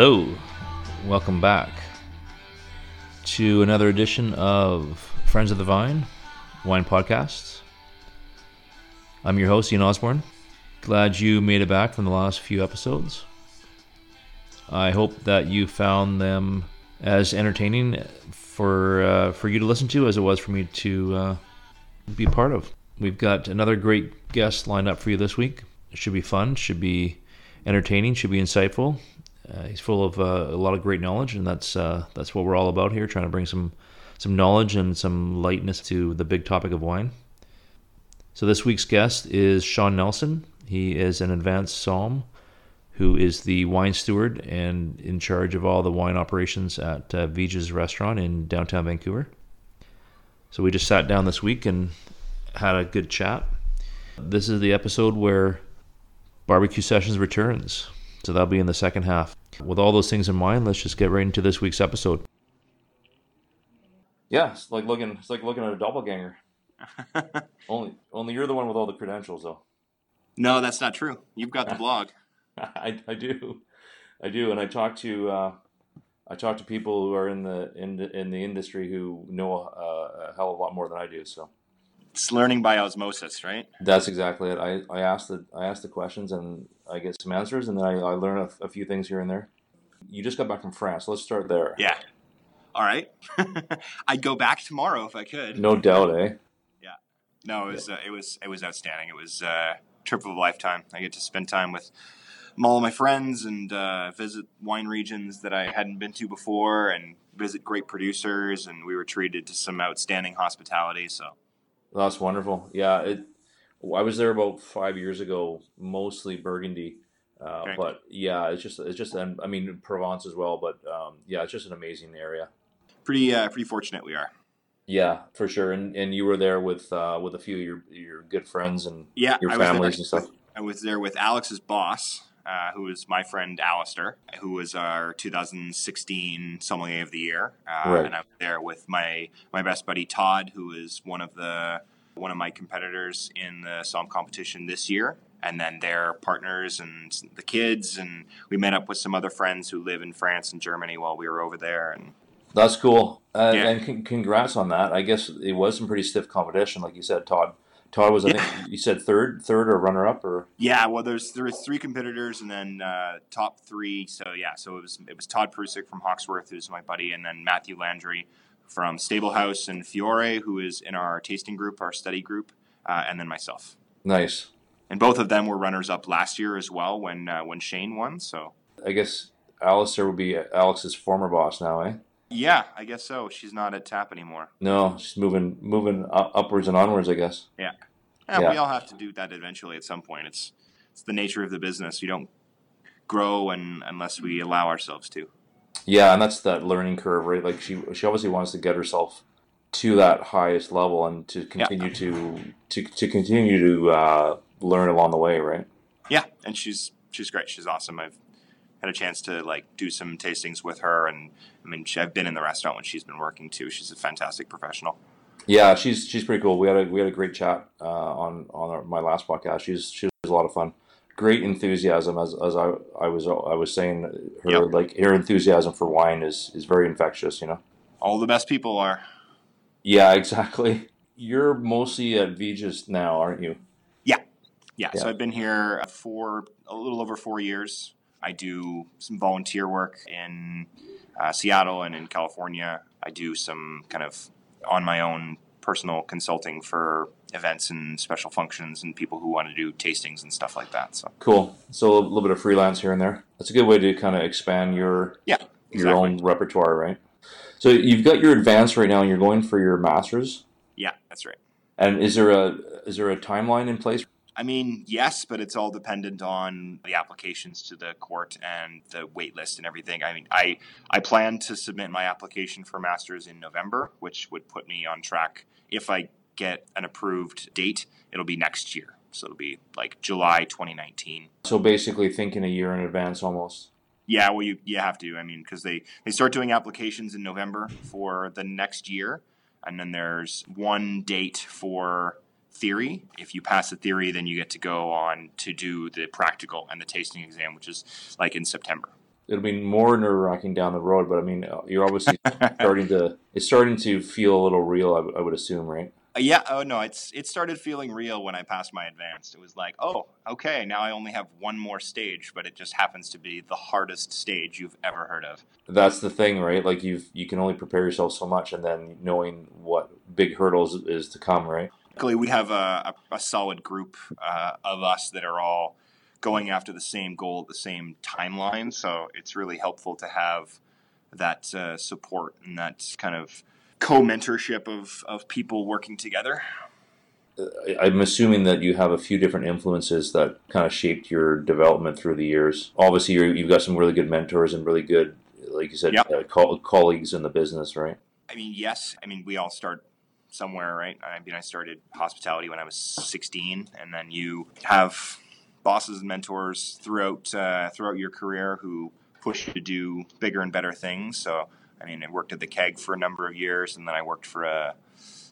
Hello, welcome back to another edition of Friends of the Vine Wine Podcasts. I'm your host, Ian Osborne. Glad you made it back from the last few episodes. I hope that you found them as entertaining for uh, for you to listen to as it was for me to uh, be part of. We've got another great guest lined up for you this week. It should be fun, should be entertaining, should be insightful. Uh, he's full of uh, a lot of great knowledge, and that's uh, that's what we're all about here, trying to bring some some knowledge and some lightness to the big topic of wine. So this week's guest is Sean Nelson. He is an advanced somm who is the wine steward and in charge of all the wine operations at uh, Vij's restaurant in downtown Vancouver. So we just sat down this week and had a good chat. This is the episode where Barbecue Sessions returns. So that'll be in the second half. With all those things in mind, let's just get right into this week's episode. Yeah, it's like looking it's like looking at a doppelganger. only only you're the one with all the credentials though. No, that's not true. You've got the blog. I, I do, I do, and I talk to uh, I talk to people who are in the in the, in the industry who know uh, a hell of a lot more than I do. So It's learning by osmosis, right? that's exactly it. I, I ask the I ask the questions and I get some answers, and then I, I learn a, a few things here and there. You just got back from France. Let's start there. Yeah. All right. I'd go back tomorrow if I could. No doubt, eh? Yeah. No, it was uh, it was it was outstanding. It was uh, trip of a lifetime. I get to spend time with all of my friends and uh, visit wine regions that I hadn't been to before, and visit great producers. And we were treated to some outstanding hospitality. So That's wonderful. Yeah, it. I was there about five years ago, mostly Burgundy, uh, Okay. but yeah, it's just it's just and I mean Provence as well, but um, yeah, it's just an amazing area. pretty uh, pretty fortunate we are. Yeah, for sure. And and you were there with uh, with a few of your your good friends and Yeah, your I was there- families and stuff. I was there with Alex's boss, uh, who is my friend Alistair, who was our 2016 Sommelier of the Year, uh, Right. and I was there with my my best buddy Todd, who is one of the one of my competitors in the Somm competition this year. And then their partners and the kids, and we met up with some other friends who live in France and Germany while we were over there. And That's cool. Uh, Yeah. And con- congrats on that. I guess it was some pretty stiff competition, like you said. Todd, Todd was I think you said third, third or runner up, or Yeah, well, there's there was three competitors, and then uh, top three. So yeah, so it was it was Todd Prusik from Hawksworth, who's my buddy, and then Matthew Landry from Stablehouse and Fiore, who is in our tasting group, our study group, uh, and then myself. nice. And both of them were runners up last year as well when uh, when Shane won. So I guess Alistair would be Alex's former boss now, eh? Yeah, I guess so. She's not at Tap anymore. No, she's moving moving upwards and onwards, I guess. Yeah, Yeah. we all have to do that eventually at some point. It's it's the nature of the business. You don't grow and unless we allow ourselves to. Yeah, and that's that learning curve, right? Like she she obviously wants to get herself to that highest level and to continue to to to continue to uh, learn along the way, right? Yeah, and she's she's great. She's awesome. I've had a chance to like do some tastings with her, and I mean, she, I've been in the restaurant when she's been working too. She's a fantastic professional. Yeah, she's she's pretty cool. We had a we had a great chat uh, on on our, my last podcast. She's she was a lot of fun. Great enthusiasm, as, as I I was I was saying, her Yep. like her enthusiasm for wine is is very infectious. You know. All the best people are. Yeah, exactly. You're mostly at Vij's now, aren't you? Yeah, Yeah. so I've been here for a little over four years. I do some volunteer work in uh, Seattle and in California. I do some kind of on my own personal consulting for events and special functions and people who want to do tastings and stuff like that. So Cool. So a little bit of freelance here and there. That's a good way to kind of expand your yeah, your own repertoire, right? So you've got your advanced right now, and you're going for your masters. Yeah, that's right. And is there a is there a timeline in place? I mean, yes, but it's all dependent on the applications to the court and the wait list and everything. I mean, I I plan to submit my application for masters in November, which would put me on track. If I get an approved date, it'll be next year. So it'll be like July 2019. So basically, thinking a year in advance almost. Yeah, well, you, you have to. I mean, because they, they start doing applications in November for the next year. And then there's one date for theory. If you pass the theory, then you get to go on to do the practical and the tasting exam, which is like in September. it'll be more nerve wracking down the road. But I mean, uh, you're obviously starting to it's starting to feel a little real. I, w- I would assume, right? Uh, yeah. Oh no, it's it started feeling real when I passed my advanced. It was like, oh, okay, now I only have one more stage, but it just happens to be the hardest stage you've ever heard of. That's the thing, right? Like you you can only prepare yourself so much, and then knowing what big hurdles is to come, right? Luckily, we have a, a, a solid group uh, of us that are all going after the same goal at the same timeline. So it's really helpful to have that uh, support and that kind of co-mentorship of, of people working together. I- I'm assuming that you have a few different influences that kind of shaped your development through the years. Obviously, you're, you've got some really good mentors and really good, like you said, Yep. uh, co- colleagues in the business, right? I mean, yes. I mean, we all start somewhere, right? I mean, I started hospitality when I was 16, and then you have bosses and mentors throughout uh, throughout your career who push you to do bigger and better things. So, I mean, I worked at the Keg for a number of years, and then I worked for a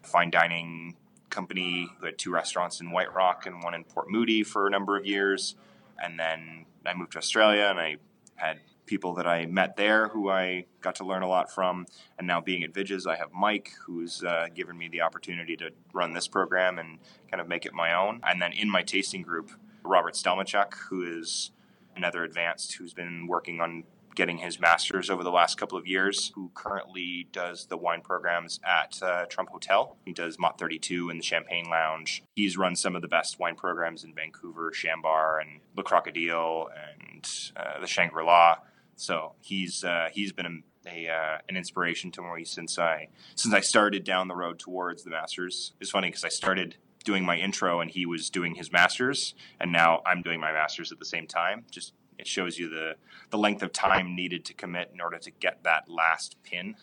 fine dining company who had two restaurants in White Rock and one in Port Moody for a number of years. And then I moved to Australia, and I had people that I met there who I got to learn a lot from. And now being at Vij's, I have Mike, who's uh, given me the opportunity to run this program and kind of make it my own. And then in my tasting group, Robert Stelmachuk, who is another advanced who's been working on getting his master's over the last couple of years, who currently does the wine programs at uh, Trump Hotel. He does Mott 32 and the Champagne Lounge. He's run some of the best wine programs in Vancouver, Chambar, and Le Crocodile, and uh, the Shangri La. So he's uh, he's been a, a uh, an inspiration to me since I since I started down the road towards the masters. It's funny because I started doing my intro and he was doing his masters, and now I'm doing my masters at the same time. Just it shows you the the length of time needed to commit in order to get that last pin.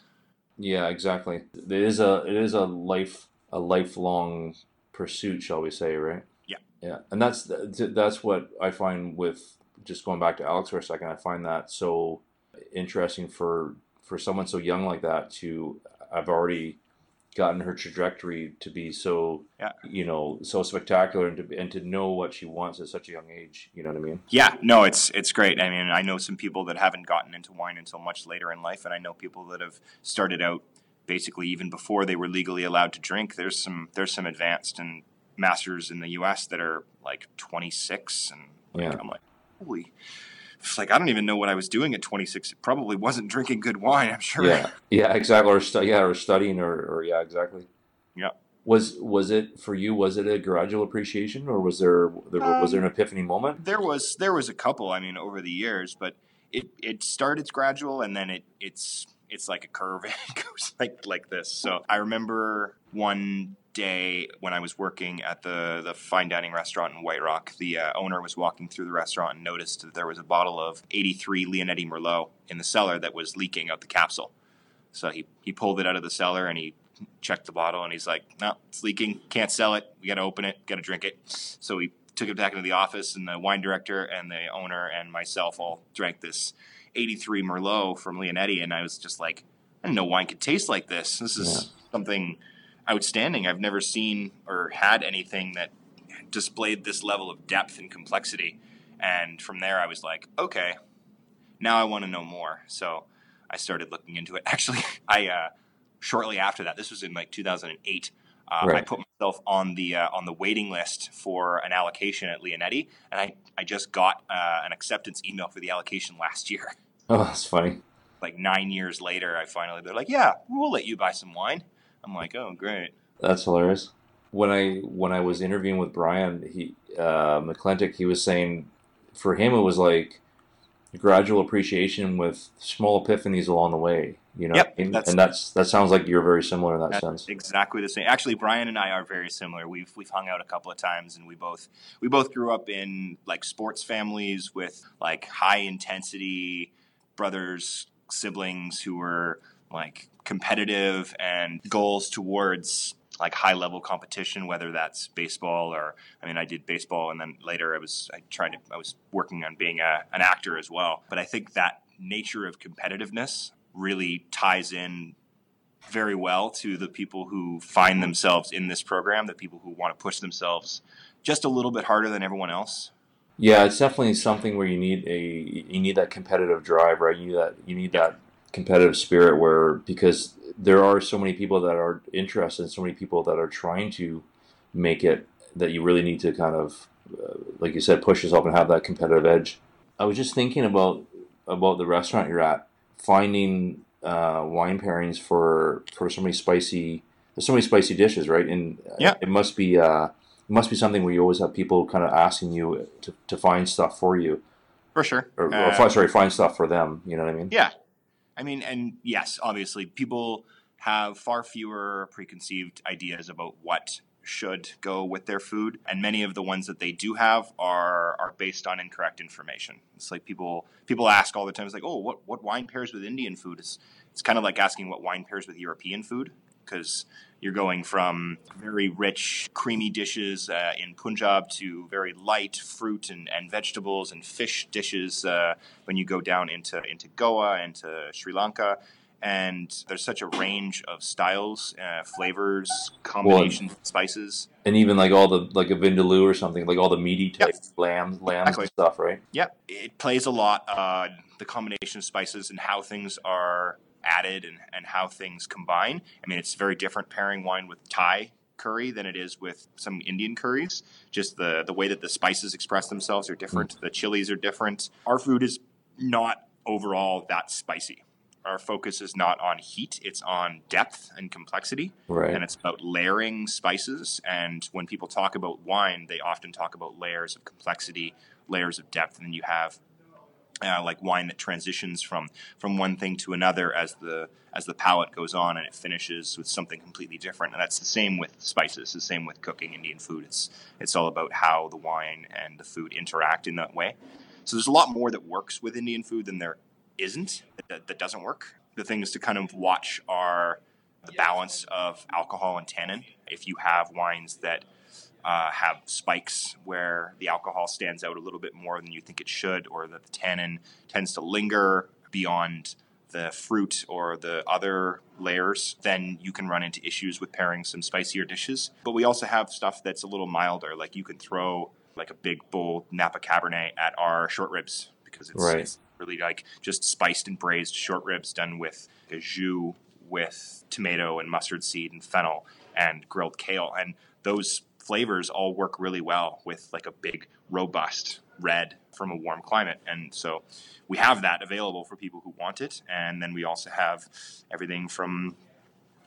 Yeah, exactly. It is a it is a life a lifelong pursuit, shall we say, right? Yeah. Yeah, and that's that's what I find with just going back to Alex for a second. I find that so interesting for for someone so young like that to I've already gotten her trajectory to be so Yeah. you know so spectacular and to and to know what she wants at such a young age. You know what I mean? Yeah, no, it's it's great. I mean, I know some people that haven't gotten into wine until much later in life, and I know people that have started out basically even before they were legally allowed to drink. There's some there's some advanced and masters in the U.S. that are like 26, and like, Yeah. I'm like, holy. It's like I don't even know what I was doing at 26. It probably wasn't drinking good wine. I'm sure. Yeah, yeah, exactly. Or stu- yeah, or studying, or, or yeah, exactly. Yeah. Was was it for you? Was it a gradual appreciation, or was there, there um, was there an epiphany moment? There was there was a couple. I mean, over the years, but it it started gradual, and then it it's it's like a curve. And it goes like like this. So I remember one day when I was working at the the fine dining restaurant in White Rock, the uh, owner was walking through the restaurant and noticed that there was a bottle of 83 Leonetti Merlot in the cellar that was leaking out the capsule. So he he pulled it out of the cellar and he checked the bottle and he's like, "No, it's leaking. Can't sell it. We got to open it. Got to drink it." So we took it back into the office, and the wine director and the owner and myself all drank this 83 Merlot from Leonetti, and I was just like, I didn't know wine could taste like this. This is something outstanding. I've never seen or had anything that displayed this level of depth and complexity. And from there, I was like, okay, now I want to know more. So I started looking into it. Actually, I uh, shortly after that, this was in like 2008. Uh, I put myself on the uh, on the waiting list for an allocation at Leonetti, and I, I just got uh, an acceptance email for the allocation last year. Oh, that's funny. Like nine years later, I finally they're like, "Yeah, we'll let you buy some wine." I'm like, "Oh, great." That's hilarious. When I when I was interviewing with Brian, he uh, McClintock, he was saying for him it was like gradual appreciation with small epiphanies along the way. You know, Yep, and, that's- and that's that sounds like you're very similar in that That's sense. exactly the same. Actually, Brian and I are very similar. We've we've hung out a couple of times, and we both we both grew up in like sports families with like high intensity brothers, siblings who were like competitive and goals towards like high level competition, whether that's baseball or I mean, I did baseball, and then later I was I tried to I was working on being a, an actor as well. But I think that nature of competitiveness really ties in very well to the people who find themselves in this program, the people who want to push themselves just a little bit harder than everyone else. Yeah, it's definitely something where you need a you need that competitive drive, right? You need that you need that competitive spirit where because there are so many people that are interested, so many people that are trying to make it that you really need to kind of uh, like you said push yourself and have that competitive edge. I was just thinking about about the restaurant you're at, finding uh, wine pairings for for so many spicy there's so many spicy dishes, right? And Yeah. it must be uh, it must be something where you always have people kind of asking you to, to find stuff for you, For sure. or, or Uh, sorry, find stuff for them. You know what I mean? Yeah. I mean, and yes, obviously, people have far fewer preconceived ideas about what should go with their food, and many of the ones that they do have are are based on incorrect information. It's like people people ask all the time. It's like, oh, what what wine pairs with Indian food? It's it's kind of like asking what wine pairs with European food because you're going from very rich, creamy dishes uh, in Punjab to very light fruit and, and vegetables and fish dishes uh, when you go down into, into Goa and to Sri Lanka. And there's such a range of styles, uh, flavors, combinations, of spices. And even like all the like a vindaloo or something, like all the meaty type lambs, lambs Exactly. stuff, right? Yeah, it plays a lot on the combination of spices and how things are added and, and how things combine. I mean, it's very different pairing wine with Thai curry than it is with some Indian curries. Just the, the way that the spices express themselves are different. Mm. The chilies are different. Our food is not overall that spicy. Our focus is not on heat, it's on depth and complexity Right. and it's about layering spices. And when people talk about wine, they often talk about layers of complexity, layers of depth, and then you have uh, like wine that transitions from from one thing to another as the as the palate goes on and it finishes with something completely different. And that's the same with spices. The same with cooking Indian food. It's it's all about how the wine and the food interact in that way. So there's a lot more that works with Indian food than there isn't that, that doesn't work. The things to kind of watch are the balance of alcohol and tannin. If you have wines that uh, have spikes where the alcohol stands out a little bit more than you think it should, or that the tannin tends to linger beyond the fruit or the other layers, then you can run into issues with pairing some spicier dishes. But we also have stuff that's a little milder, like you can throw like a big bowl Napa Cabernet at our short ribs because it's, Right. it's really like just spiced and braised short ribs done with a jus with tomato and mustard seed and fennel and grilled kale. And those flavors all work really well with like a big, robust red from a warm climate. And so we have that available for people who want it. And then we also have everything from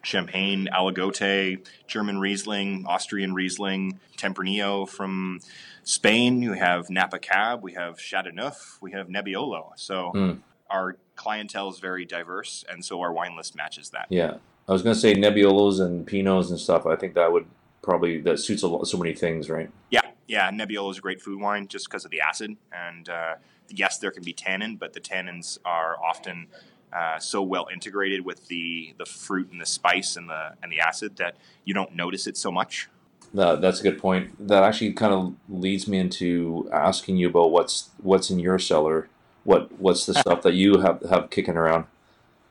Champagne, Aligote, German Riesling, Austrian Riesling, Tempranillo from Spain. We have Napa Cab, we have Chateauneuf, we have Nebbiolo. So Hmm. our clientele is very diverse, and so our wine list matches that. Yeah. I was gonna say Nebbiolos and Pinots and stuff. I think that would probably that suits a lot, so many things, right? Yeah, yeah. Nebbiolo is a great food wine just because of the acid, and uh, yes, there can be tannin, but the tannins are often uh, so well integrated with the the fruit and the spice and the and the acid that you don't notice it so much. That, that's a good point. That actually kind of leads me into asking you about what's what's in your cellar. What what's the stuff that you have have kicking around?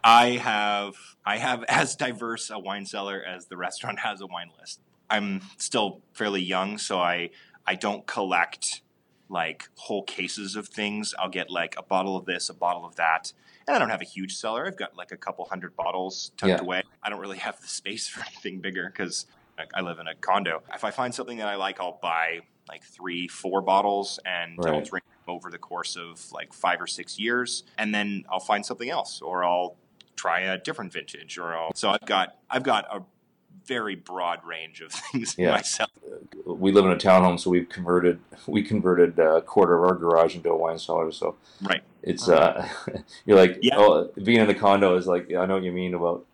I have I have as diverse a wine cellar as the restaurant has a wine list. I'm still fairly young, so I I don't collect like whole cases of things. I'll get like a bottle of this, a bottle of that. And I don't have a huge cellar. I've got like a couple hundred bottles tucked Yeah. away. I don't really have the space for anything bigger because I live in a condo. If I find something that I like, I'll buy like three, four bottles and I'll drink them over the course of like five or six years. And then I'll find something else or I'll try a different vintage or I'll, so I've got, I've got a very broad range of things Yeah. myself. We live in a townhome, so we've converted we converted a quarter of our garage into a wine cellar. So Right. it's uh, you're like Yeah. oh, being in the condo is like I know what you mean about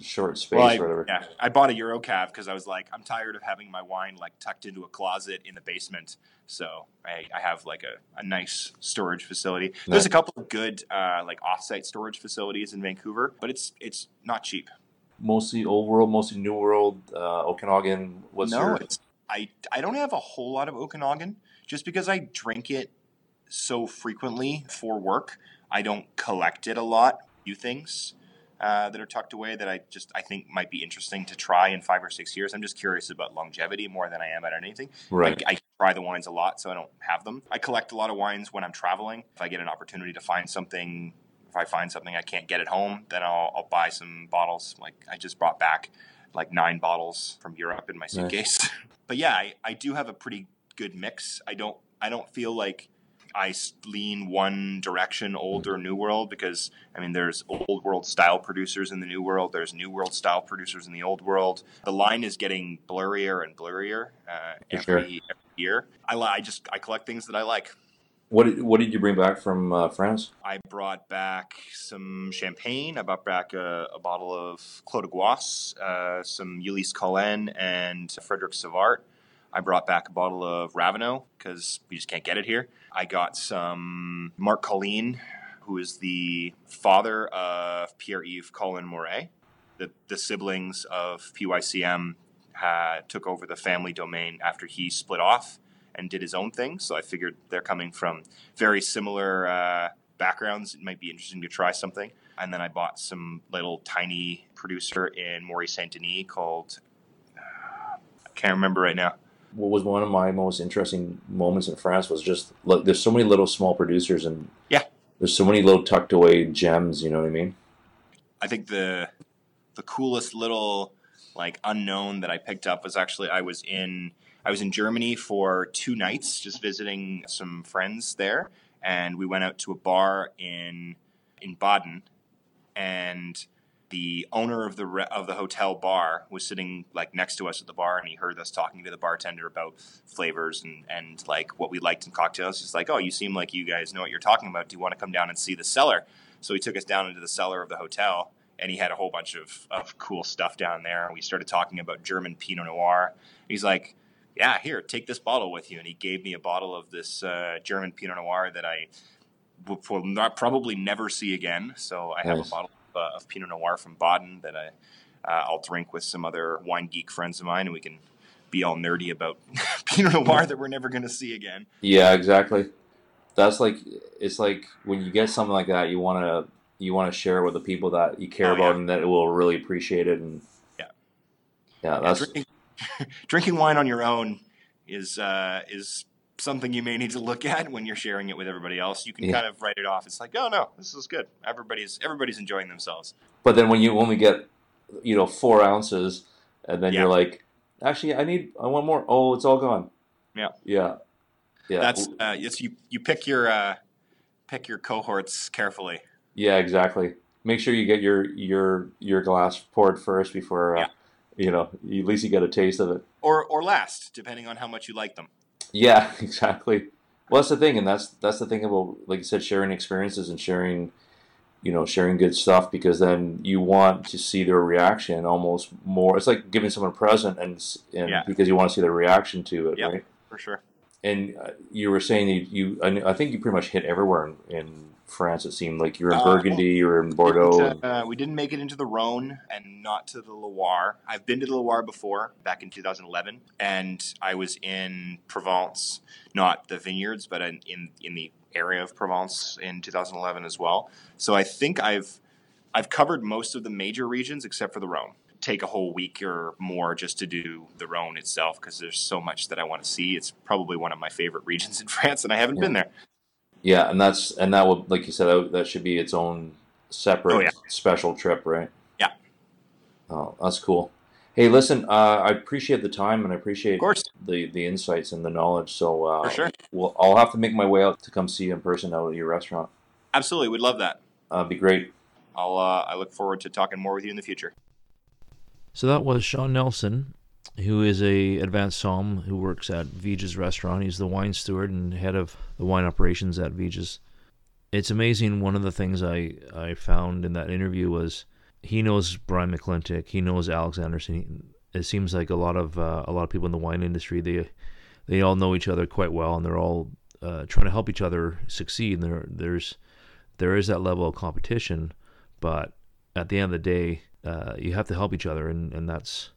short space Well, I, or whatever. yeah, I bought a EuroCave because I was like, I'm tired of having my wine like tucked into a closet in the basement. So I, I have like a, a nice storage facility. There's Nice. a couple of good uh, like offsite storage facilities in Vancouver, but it's it's not cheap. Mostly old world, mostly new world. Uh, Okanagan. What's no, your I I don't have a whole lot of Okanagan just because I drink it so frequently for work. I don't collect it a lot. Few things. uh, that are tucked away that I just I think might be interesting to try in five or six years. I'm just curious about longevity more than I am about anything. Right. I, I try the wines a lot, so I don't have them. I collect a lot of wines when I'm traveling. If I get an opportunity to find something, if I find something I can't get at home, then I'll, I'll buy some bottles. Like I just brought back like nine bottles from Europe in my suitcase. but yeah, I, I do have a pretty good mix. I don't I don't feel like I lean one direction, old or new world, because I mean, there's old world style producers in the new world. There's new world style producers in the old world. The line is getting blurrier and blurrier uh, every, sure. every year. I, li- I just I collect things that I like. What did, what did you bring back from uh, France? I brought back some champagne. I brought back a, a bottle of Clos des Goisses, uh, some Ulysse Collin, and Frederic Savart. I brought back a bottle of Raveneau because we just can't get it here. I got some Marc Colin, who is the father of Pierre Yves Colin Morey. The, the siblings of PYCM had, took over the family domain after he split off and did his own thing. So I figured they're coming from very similar uh, backgrounds. It might be interesting to try something. And then I bought some little tiny producer in Morey Saint Denis called, uh, I can't remember right now what was one of my most interesting moments in France was just look. There's so many little small producers and yeah, there's so many little tucked away gems. You know what I mean? I think the the coolest little like unknown that I picked up was actually I was in I was in Germany for two nights just visiting some friends there, and we went out to a bar in in Baden, and the owner of the re- of the hotel bar was sitting like next to us at the bar, and he heard us talking to the bartender about flavors and and like what we liked in cocktails. He's like, "Oh, you seem like you guys know what you're talking about. Do you want to come down and see the cellar?" So he took us down into the cellar of the hotel, and he had a whole bunch of of cool stuff down there. And we started talking about German Pinot Noir. He's like, "Yeah, here, take this bottle with you," and he gave me a bottle of this uh, German Pinot Noir that I will not probably never see again. So I have a bottle uh, of Pinot Noir from Baden that I uh, I'll drink with some other wine geek friends of mine, and we can be all nerdy about Pinot Noir that we're never going to see again. Yeah, exactly. That's like it's like when you get something like that, you want to you want to share it with the people that you care Oh, about yeah. and that will really appreciate it. And Yeah. yeah, Yeah, that's drinking, drinking wine on your own is uh, is something you may need to look at when you're sharing it with everybody else. You can Yeah. kind of write it off. It's like, oh no, this is good. Everybody's everybody's enjoying themselves. But then when you only get, you know, four ounces, and then Yeah. you're like, actually, I need, I want more. Oh, it's all gone. Yeah. Yeah. Yeah. That's uh, it's you you pick your uh, pick your cohorts carefully. yeah, exactly. Make sure you get your your your glass poured first before, uh, Yeah. You know, at least you get a taste of it. Or, or last, depending on how much you like them. Yeah, exactly. Well, that's the thing, and that's that's the thing about, like you said, sharing experiences and sharing, you know, sharing good stuff because then you want to see their reaction almost more. It's like giving someone a present, and and Yeah. because you want to see their reaction to it, Yep. right? For sure. And uh, you were saying you, you I, I think you pretty much hit everywhere in, in France. It seemed like you were in Uh, Burgundy, you were in Bordeaux. Didn't, uh, we didn't make it into the Rhone and not to the Loire. I've been to the Loire before, back in 2011, and I was in Provence, not the vineyards, but in, in, in the area of Provence in 2011 as well. So I think I've I've covered most of the major regions except for the Rhone. Take a whole week or more just to do the Rhone itself because there's so much that I want to see. It's probably one of my favorite regions in France, and I haven't been there. Yeah, and that's and that would like you said that, that should be its own separate Oh, yeah. special trip, right? Yeah. Oh, that's cool. Hey, listen, uh, I appreciate the time and I appreciate Of course, the the insights and the knowledge. So uh, for sure, well, I'll have to make my way out to come see you in person out at your restaurant. absolutely, we'd love that. Uh, it'd be great. I'll uh, I look forward to talking more with you in the future. So that was Sean Nelson, who is a advanced som who works at Vij's restaurant. He's the wine steward and head of the wine operations at Vij's. It's amazing. One of the things I, I found in that interview was he knows Brian McClintock. He knows Alex Anderson. It seems like a lot of uh, a lot of people in the wine industry they they all know each other quite well, and they're all uh, trying to help each other succeed. And there there's there is that level of competition, but at the end of the day, uh, you have to help each other, and, and that's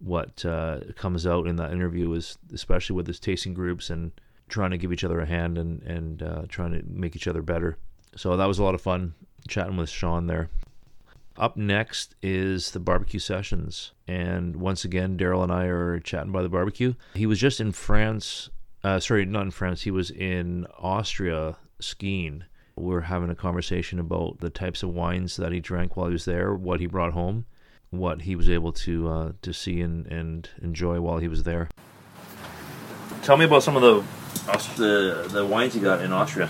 what uh, comes out in that interview is especially with his tasting groups and trying to give each other a hand and and uh, trying to make each other better. So that was a lot of fun chatting with Sean there. Up next is the barbecue sessions. And once again, Daryl and I are chatting by the barbecue. He was just in France. Uh, sorry, not in France. He was in Austria skiing. We're having a conversation about the types of wines that he drank while he was there, what he brought home, what he was able to uh, to see and, and enjoy while he was there. Tell me about some of the the the wines you got in Austria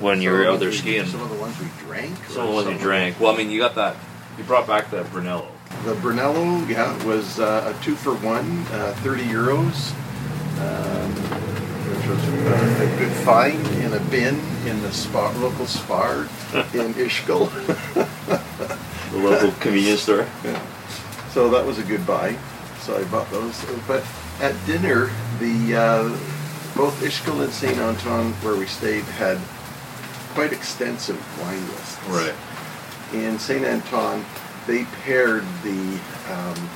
when you were out there skiing. Some of the ones we drank. Some of the ones you drank. Well, I mean, you got that. You brought back the Brunello. The Brunello, yeah, was uh, a two for one, uh, 30 euros, um, which was uh, a good find in a bin in the spa, local spar in Ischgl. The local convenience store. Yeah. So that was a good buy. So I bought those. But at dinner, the uh, both Ischgl and Saint Anton, where we stayed, had quite extensive wine lists. Right. In Saint Anton, they paired the um,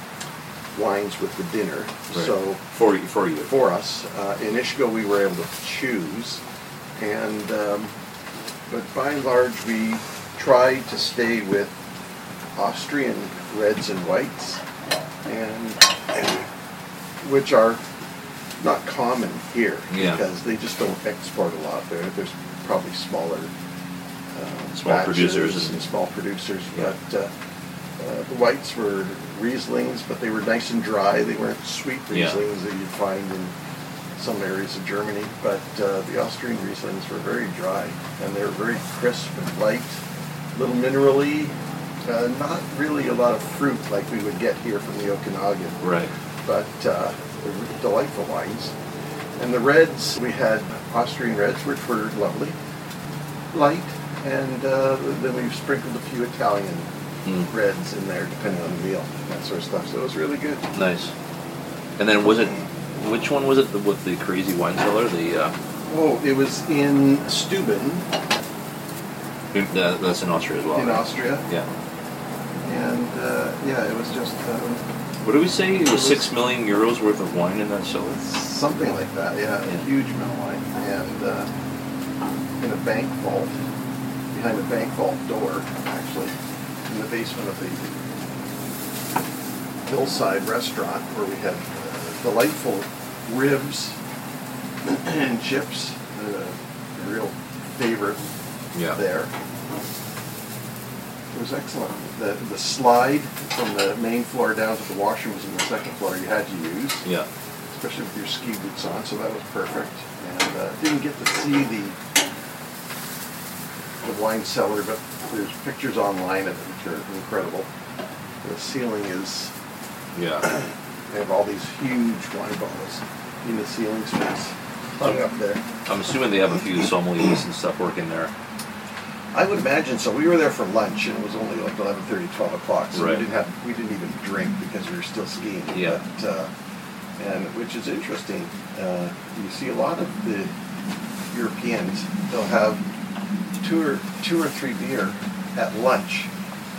wines with the dinner. Right. So for you, for you. for us, uh, in Ischgl, we were able to choose, and um, but by and large, we tried to stay with Austrian reds and whites, and, and which are not common here Yeah. because they just don't export a lot. There, there's probably smaller uh, Small batches producers and- and small producers, Yeah. but. Uh, uh, the whites were Rieslings, but they were nice and dry. They weren't sweet Yeah. Rieslings that you'd find in some areas of Germany. But uh, the Austrian Rieslings were very dry, and they were very crisp and light, a little minerally. Uh, not really a lot of fruit like we would get here from the Okanagan, Right. but uh, delightful wines. And the reds, we had Austrian reds, which were lovely, light, and uh, then we've sprinkled a few Italian Mm. reds in there, depending on the meal, that sort of stuff. So it was really good. Nice. And then was it? Which one was it with the crazy wine cellar? The uh, Oh, it was in Steuben that, that's in Austria as well. in right? Austria, Yeah. And uh, yeah, it was just um, What did we say? It was six million euros worth of wine in that cellar. something like that. Yeah, Yeah. a huge amount of wine, and uh, in a bank vault, behind the bank vault door, actually, in the basement of the hillside restaurant where we had uh, delightful ribs and chips, uh, a real favorite Yeah. there. It was excellent. The, the slide from the main floor down to the washroom was in the second floor you had to use, Yeah. especially with your ski boots on, so that was perfect. And uh, didn't get to see the the wine cellar, but there's pictures online of it which are incredible. The ceiling is, Yeah. they have all these huge wine bottles in the ceiling space hung up there. I'm assuming they have a few sommeliers and stuff working there. I would imagine so. We were there for lunch, and it was only like 11:30, 12 o'clock. So Right. we didn't have, we didn't even drink because we were still skiing. Yeah. But, uh, and which is interesting. Uh, you see a lot of the Europeans. They'll have two or two or three beer at lunch,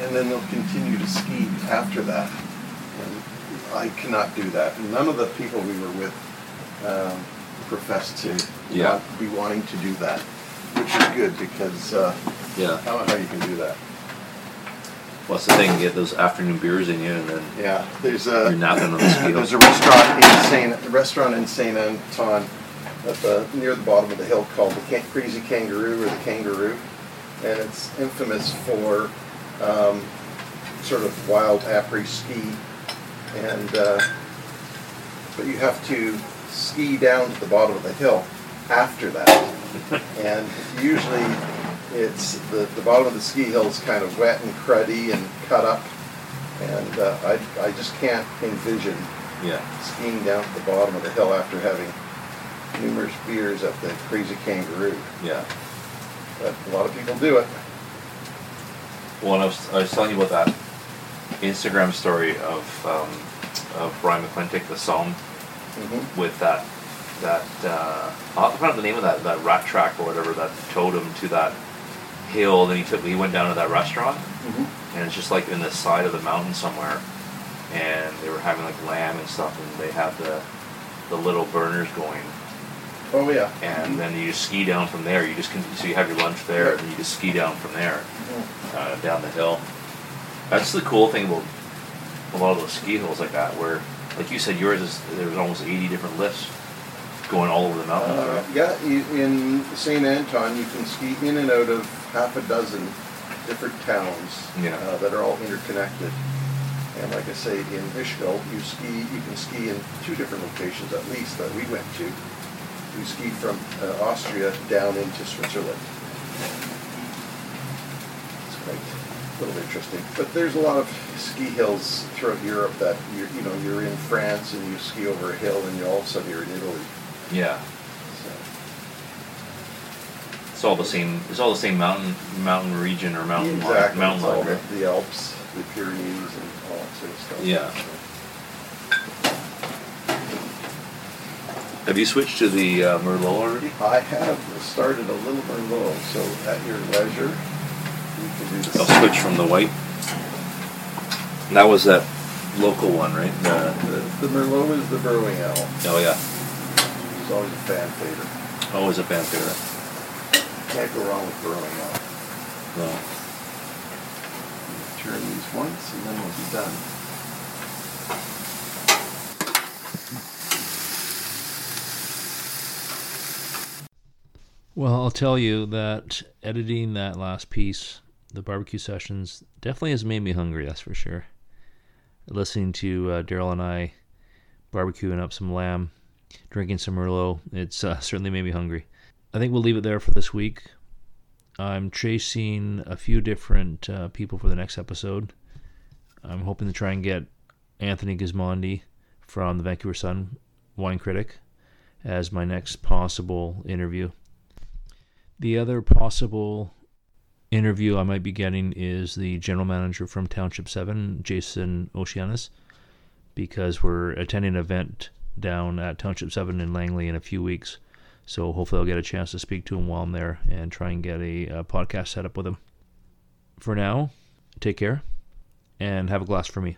and then they'll continue to ski after that. And I cannot do that. None of the people we were with um, professed to Yeah. be wanting to do that, which is good because. Uh, Yeah. I don't know how you can do that. What's the thing? Get those afternoon beers in you, and then Yeah, there's you're a napping on the ski. there's a restaurant in Saint restaurant in Saint Anton at the near the bottom of the hill called the Can- Krazy Kanguruh or the Kangaroo, and it's infamous for um, sort of wild après ski, and uh, but you have to ski down to the bottom of the hill after that, and usually it's the, the bottom of the ski hill is kind of wet and cruddy and cut up, and uh, I, I just can't envision Yeah. skiing down to the bottom of the hill after having numerous beers at the Krazy Kanguruh. Yeah. But a lot of people do it. Well, and I was, I was telling you about that Instagram story of um, of Brian McClintock, the song hmm with that that uh, I'll have to find out the name of that that rat track or whatever that towed him to that hill. Then he took he went down to that restaurant, hmm and it's just like in the side of the mountain somewhere, and they were having like lamb and stuff, and they had the the little burners going, Oh yeah. and then you just ski down from there. You just can, so you have your lunch there, and you just ski down from there Mhm. uh, down the hill. That's the cool thing about a lot of those ski hills like that, where, like you said, yours is there's almost 80 different lifts going all over the mountain. Uh, right? yeah, you, in St. Anton, you can ski in and out of half a dozen different towns Yeah. uh, that are all interconnected. And like I say, in Ischgl, you ski, you can ski in two different locations at least that we went to. We skied from uh, Austria down into Switzerland. It's quite a little interesting. But there's a lot of ski hills throughout Europe that you're, you know, you're in France and you ski over a hill and you all of a sudden you're in Italy. Yeah. So. It's all the same. It's all the same mountain mountain region or mountain line, Exactly. mountain It's all line. the, right? the Alps, the Pyrenees, and all that sort of stuff. Yeah. Have you switched to the uh, Merlot already? I have started a little Merlot, so at your leisure, you can do the I'll switch from the white. That was that local one, right? The, The, the Merlot is the Burrowing Owl. oh yeah, It's always a fan favorite. always a fan favorite. Can't go wrong with Burrowing Owl. No. Turn these once, and then we'll be done. Well, I'll tell you that editing that last piece, the barbecue sessions, definitely has made me hungry. That's for sure. Listening to uh, Daryl and I barbecuing up some lamb, drinking some Merlot, it's uh, certainly made me hungry. I think we'll leave it there for this week. I'm chasing a few different uh, people for the next episode. I'm hoping to try and get Anthony Gismondi from the Vancouver Sun wine critic as my next possible interview. The other possible interview I might be getting is the general manager from Township 7, Jason Oceanus, because we're attending an event down at Township 7 in Langley in a few weeks. So hopefully I'll get a chance to speak to him while I'm there and try and get a, a podcast set up with him. For now, take care and have a glass for me.